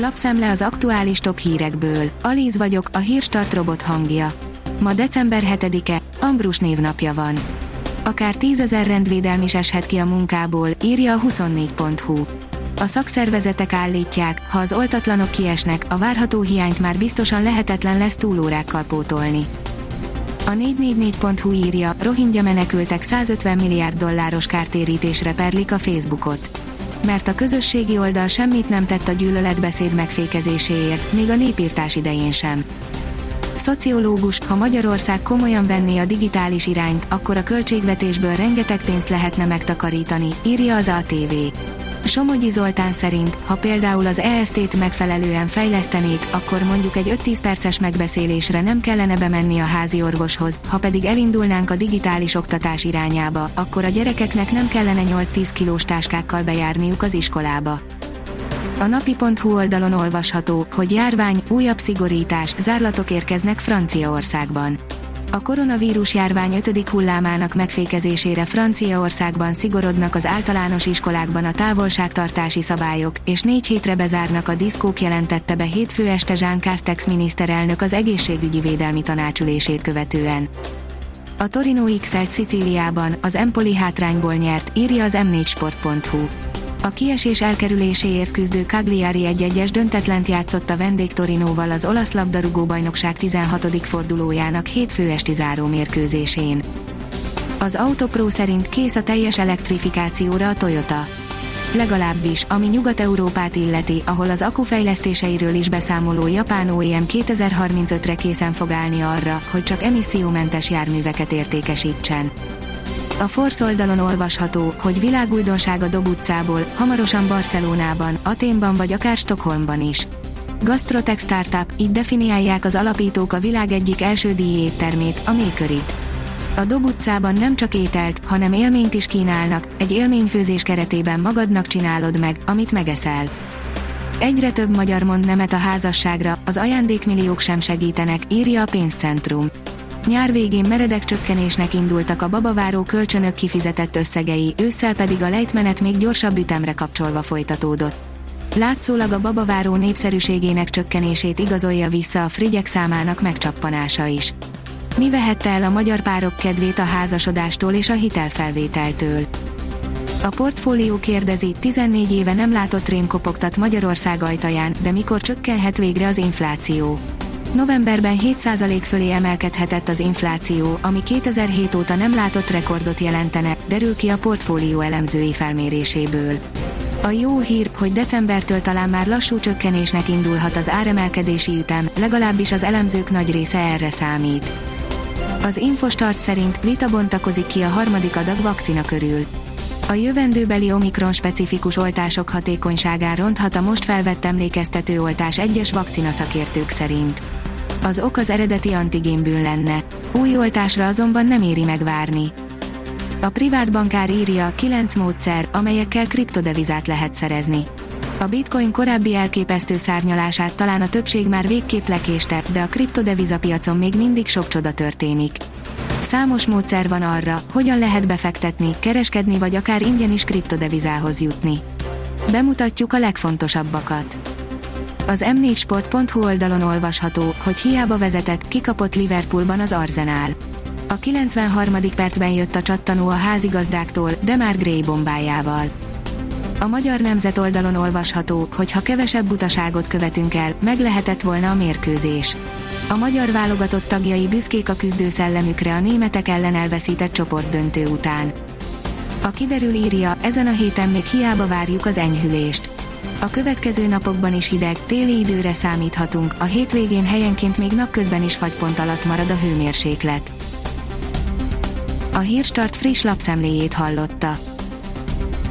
Lapszemle az aktuális top hírekből. Alíz vagyok, a hírstart robot hangja. Ma december 7-e, Ambrus névnapja van. Akár tízezer rendvédelm is eshet ki a munkából, írja a 24.hu. A szakszervezetek állítják, ha az oltatlanok kiesnek, a várható hiányt már biztosan lehetetlen lesz túlórákkal pótolni. A 444.hu írja, rohingya menekültek 150 milliárd dolláros kártérítésre perlik a Facebookot. Mert a közösségi oldal semmit nem tett a gyűlöletbeszéd megfékezéséért, még a népírtás idején sem. Szociológus, ha Magyarország komolyan venné a digitális irányt, akkor a költségvetésből rengeteg pénzt lehetne megtakarítani, írja az ATV. Somogyi Zoltán szerint, ha például az EST-t megfelelően fejlesztenék, akkor mondjuk egy 5-10 perces megbeszélésre nem kellene bemenni a házi orvoshoz, ha pedig elindulnánk a digitális oktatás irányába, akkor a gyerekeknek nem kellene 8-10 kilós táskákkal bejárniuk az iskolába. A napi.hu oldalon olvasható, hogy járvány, újabb szigorítás, zárlatok érkeznek Franciaországban. A koronavírus járvány 5. hullámának megfékezésére Franciaországban szigorodnak az általános iskolákban a távolságtartási szabályok, és négy hétre bezárnak a diszkók jelentette be hétfő este Jean Castex miniszterelnök az egészségügyi védelmi tanácsülését követően. A Torino x Szicíliában, az Empoli hátrányból nyert, írja az m4sport.hu. A kiesés elkerüléséért küzdő Cagliari egy-egyes döntetlent játszott a vendég Torinóval az olasz labdarúgó bajnokság 16. fordulójának hétfő esti záró mérkőzésén. Az Autopro szerint kész a teljes elektrifikációra a Toyota. Legalábbis, ami Nyugat-Európát illeti, ahol az akku fejlesztéseiről is beszámoló japán OEM 2035-re készen fog állni arra, hogy csak emissziómentes járműveket értékesítsen. A Force oldalon olvasható, hogy világújdonság a Dob utcából, hamarosan Barcelonában, Aténban vagy akár Stockholmban is. Gastrotech Startup, így definiálják az alapítók a világ egyik első éttermét, a Makerit. A Dob utcában nem csak ételt, hanem élményt is kínálnak, egy élményfőzés keretében magadnak csinálod meg, amit megeszel. Egyre több magyar mond nemet a házasságra, az ajándékmilliók sem segítenek, írja a pénzcentrum. Nyár végén meredek csökkenésnek indultak a babaváró kölcsönök kifizetett összegei, ősszel pedig a lejtmenet még gyorsabb ütemre kapcsolva folytatódott. Látszólag a babaváró népszerűségének csökkenését igazolja vissza a frigyek számának megcsappanása is. Mi vehette el a magyar párok kedvét a házasodástól és a hitelfelvételtől? A portfólió kérdezi, 14 éve nem látott rém kopogtat Magyarország ajtaján, de mikor csökkenhet végre az infláció? Novemberben 7% fölé emelkedhetett az infláció, ami 2007 óta nem látott rekordot jelentene, derül ki a portfólió elemzői felméréséből. A jó hír, hogy decembertől talán már lassú csökkenésnek indulhat az áremelkedési ütem, legalábbis az elemzők nagy része erre számít. Az Infostart szerint vita bontakozik ki a harmadik adag vakcina körül. A jövendőbeli Omikron specifikus oltások hatékonyságán ronthat a most felvett emlékeztető oltás egyes vakcina szakértők szerint. Az ok az eredeti antigénbűn lenne. Új oltásra azonban nem éri megvárni. A privát bankár írja 9 módszer, amelyekkel kriptodevizát lehet szerezni. A bitcoin korábbi elképesztő szárnyalását talán a többség már végképp lekéste, de a kriptodeviza piacon még mindig sok csoda történik. Számos módszer van arra, hogyan lehet befektetni, kereskedni vagy akár ingyen is kriptodevizához jutni. Bemutatjuk a legfontosabbakat. Az m4sport.hu oldalon olvasható, hogy hiába vezetett, kikapott Liverpoolban az Arsenal. A 93. percben jött a csattanó a házigazdáktól, de már Gray bombájával. A Magyar Nemzet oldalon olvasható, hogy ha kevesebb butaságot követünk el, meg lehetett volna a mérkőzés. A magyar válogatott tagjai büszkék a küzdő szellemükre a németek ellen elveszített csoportdöntő után. A kiderül írja, ezen a héten még hiába várjuk az enyhülést. A következő napokban is hideg, téli időre számíthatunk, a hétvégén helyenként még napközben is fagypont alatt marad a hőmérséklet. A Hírstart friss lapszemléjét hallotta.